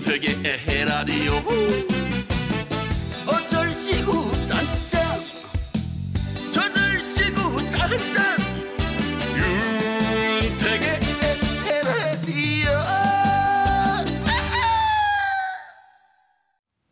윤택의 에헤라디오 어쩔 시구 짠짠 저들 시구 짠짠 윤택의 에헤라디오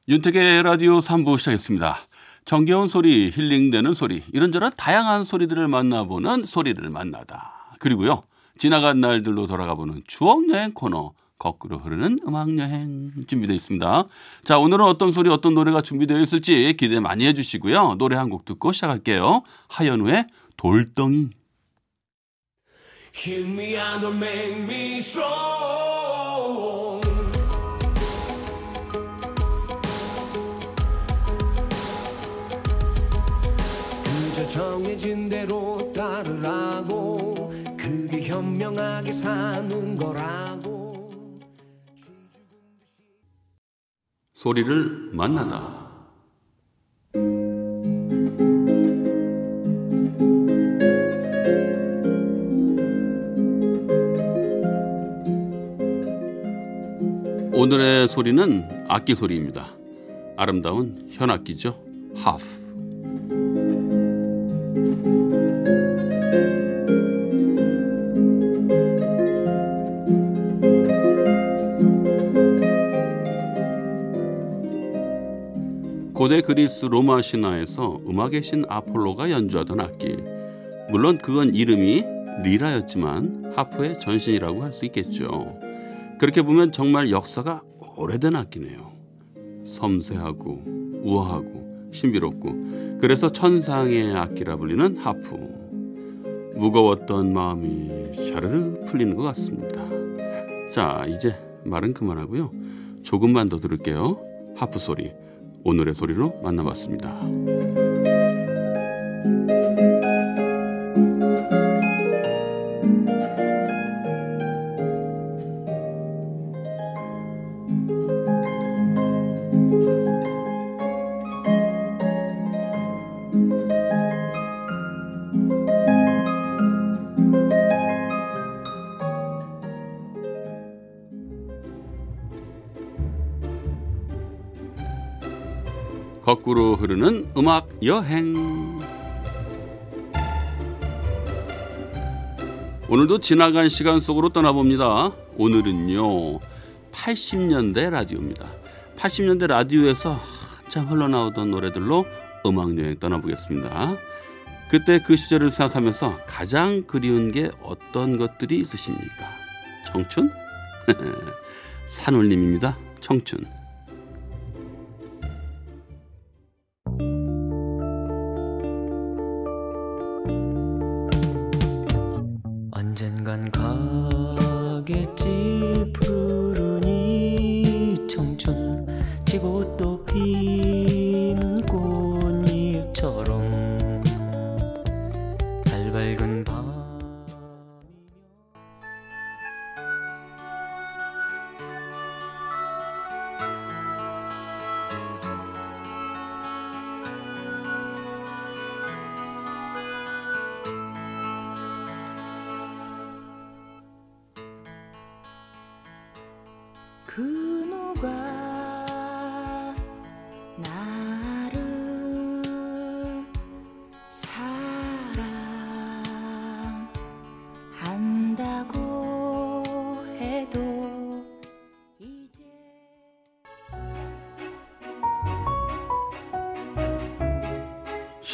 윤택의 라디오 3부 시작했습니다. 정겨운 소리, 힐링되는 소리, 이런저런 다양한 소리들을 만나보는 소리를 만나다. 그리고요, 지나간 날들로 돌아가보는 추억여행 코너, 거꾸로 흐르는 음악 여행 준비되어 있습니다. 자, 오늘은 어떤 소리, 어떤 노래가 준비되어 있을지 기대 많이 해주시고요. 노래 한 곡 듣고 시작할게요. 하현우의 돌덩이. Hit me and don't make me strong. 그저 정해진 대로 따르라고 그게 현명하게 사는 거라고 소리를 만나다. 오늘의 소리는 악기 소리입니다. 아름다운 현악기죠. 하프. 고대 그리스 로마 신화에서 음악의 신 아폴로가 연주하던 악기. 물론 그건 이름이 리라였지만 하프의 전신이라고 할 수 있겠죠. 그렇게 보면 정말 역사가 오래된 악기네요. 섬세하고 우아하고 신비롭고 그래서 천상의 악기라 불리는 하프. 무거웠던 마음이 샤르르 풀리는 것 같습니다. 자, 이제 말은 그만하고요. 조금만 더 들을게요. 하프 소리. 오늘의 소리로 만나봤습니다. 거꾸로 흐르는 음악 여행. 오늘도 지나간 시간 속으로 떠나봅니다. 오늘은요, 80년대 라디오입니다. 80년대 라디오에서 한참 흘러나오던 노래들로 음악 여행 떠나보겠습니다. 그때 그 시절을 생각하면서 가장 그리운 게 어떤 것들이 있으십니까? 청춘? 산울림입니다. 청춘.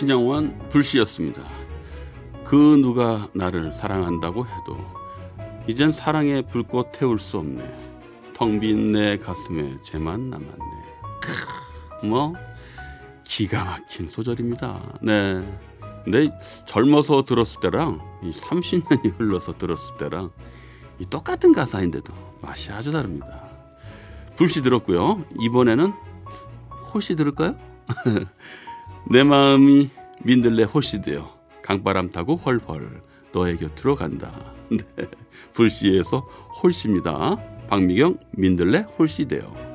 신영원 불씨였습니다. 그 누가 나를 사랑한다고 해도 이젠 사랑의 불꽃 태울 수 없네. 텅 빈 내 가슴에 쟤만 남았네. 크, 뭐 기가 막힌 소절입니다. 네. 내 젊어서 들었을 때랑 이 30년이 흘러서 들었을 때랑 이 똑같은 가사인데도 맛이 아주 다릅니다. 불씨 들었고요. 이번에는 호씨 들을까요? 내 마음이 민들레 호씨 되어 강바람 타고 헐헐 너의 곁으로 간다. 네. 불씨에서 홀씨입니다. 박미경 민들레 홀씨 되어.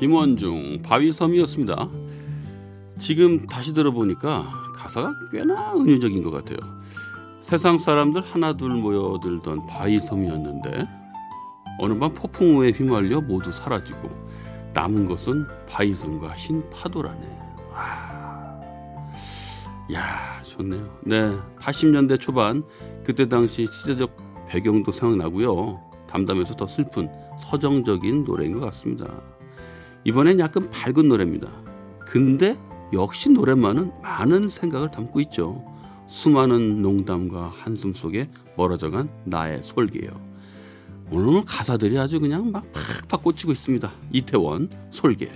김원중 바위섬이었습니다. 지금 다시 들어보니까 가사가 꽤나 은유적인 것 같아요. 세상 사람들 하나둘 모여들던 바위섬이었는데 어느 밤 폭풍우에 휘말려 모두 사라지고 남은 것은 바위섬과 흰 파도라네. 와. 야, 좋네요. 네, 80년대 초반 그때 당시 시대적 배경도 생각나고요. 담담해서 더 슬픈 서정적인 노래인 것 같습니다. 이번엔 약간 밝은 노래입니다. 근데 역시 노래만은 많은 생각을 담고 있죠. 수많은 농담과 한숨 속에 멀어져간 나의 솔개요. 오늘은 가사들이 아주 그냥 막 팍팍 꽂히고 있습니다. 이태원 솔개.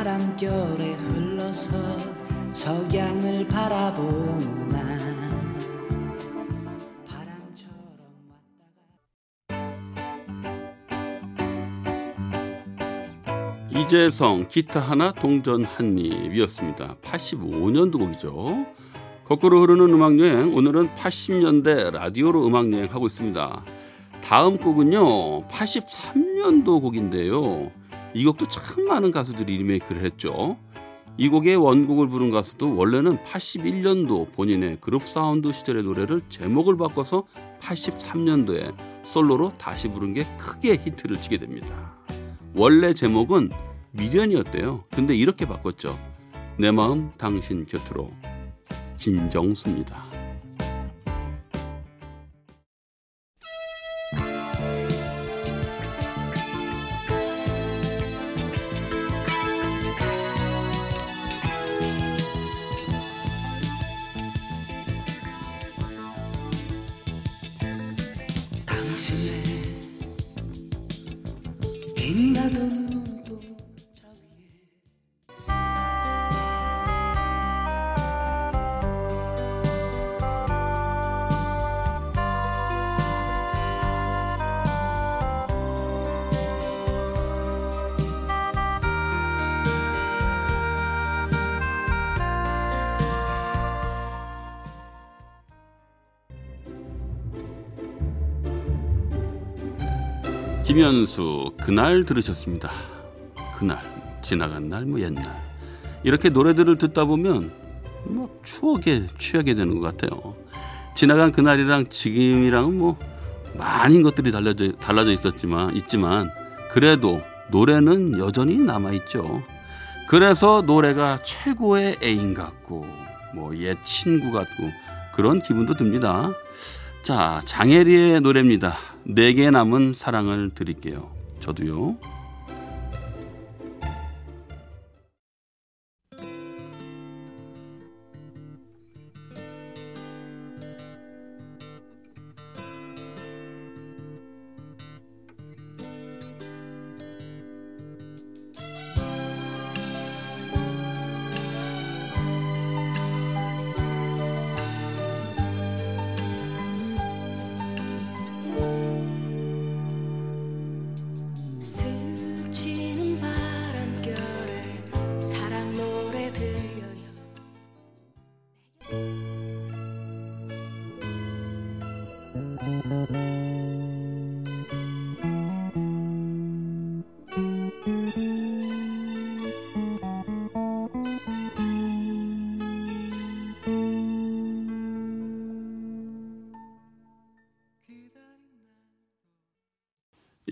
바람결에 흘러서 석양을 바라보는 나 바람처럼 왔다가 이재성 기타 하나 동전 한 입이었습니다. 85년도 곡이죠. 거꾸로 흐르는 음악 여행 오늘은 80년대 라디오로 음악 여행 하고 있습니다. 다음 곡은요 83년도 곡인데요. 이 곡도 참 많은 가수들이 리메이크를 했죠. 이 곡의 원곡을 부른 가수도 원래는 81년도 본인의 그룹 사운드 시절의 노래를 제목을 바꿔서 83년도에 솔로로 다시 부른 게 크게 히트를 치게 됩니다. 원래 제목은 미련이었대요. 근데 이렇게 바꿨죠. 내 마음 당신 곁으로 김정수입니다. 빛나 김현수 그날 들으셨습니다. 그날 지나간 날 뭐 옛날 이렇게 노래들을 듣다 보면 뭐 추억에 취하게 되는 것 같아요. 지나간 그날이랑 지금이랑은 뭐 많은 것들이 달라져 달라져 있었지만 있지만 그래도 노래는 여전히 남아 있죠. 그래서 노래가 최고의 애인 같고 뭐 옛 친구 같고 그런 기분도 듭니다. 자, 장혜리의 노래입니다. 내게 남은 사랑을 드릴게요. 저도요.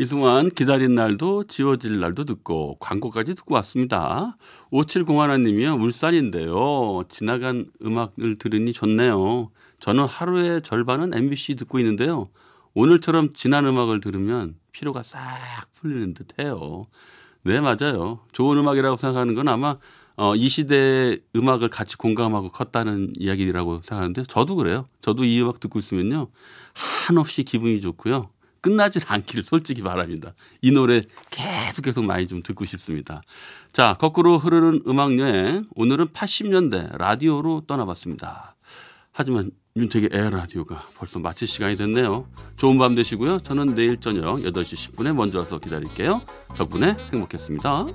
이승환 기다린 날도 지워질 날도 듣고 광고까지 듣고 왔습니다. 5701님이요. 울산인데요. 지나간 음악을 들으니 좋네요. 저는 하루의 절반은 MBC 듣고 있는데요. 오늘처럼 지난 음악을 들으면 피로가 싹 풀리는 듯해요. 네 맞아요. 좋은 음악이라고 생각하는 건 아마 어, 이 시대의 음악을 같이 공감하고 컸다는 이야기라고 생각하는데 저도 그래요. 저도 이 음악 듣고 있으면요 한없이 기분이 좋고요. 끝나질 않기를 솔직히 바랍니다. 이 노래 계속 계속 많이 좀 듣고 싶습니다. 자, 거꾸로 흐르는 음악 여행. 오늘은 80년대 라디오로 떠나봤습니다. 하지만 윤택의 에어라디오가 벌써 마칠 시간이 됐네요. 좋은 밤 되시고요. 저는 내일 저녁 8시 10분에 먼저 와서 기다릴게요. 덕분에 행복했습니다.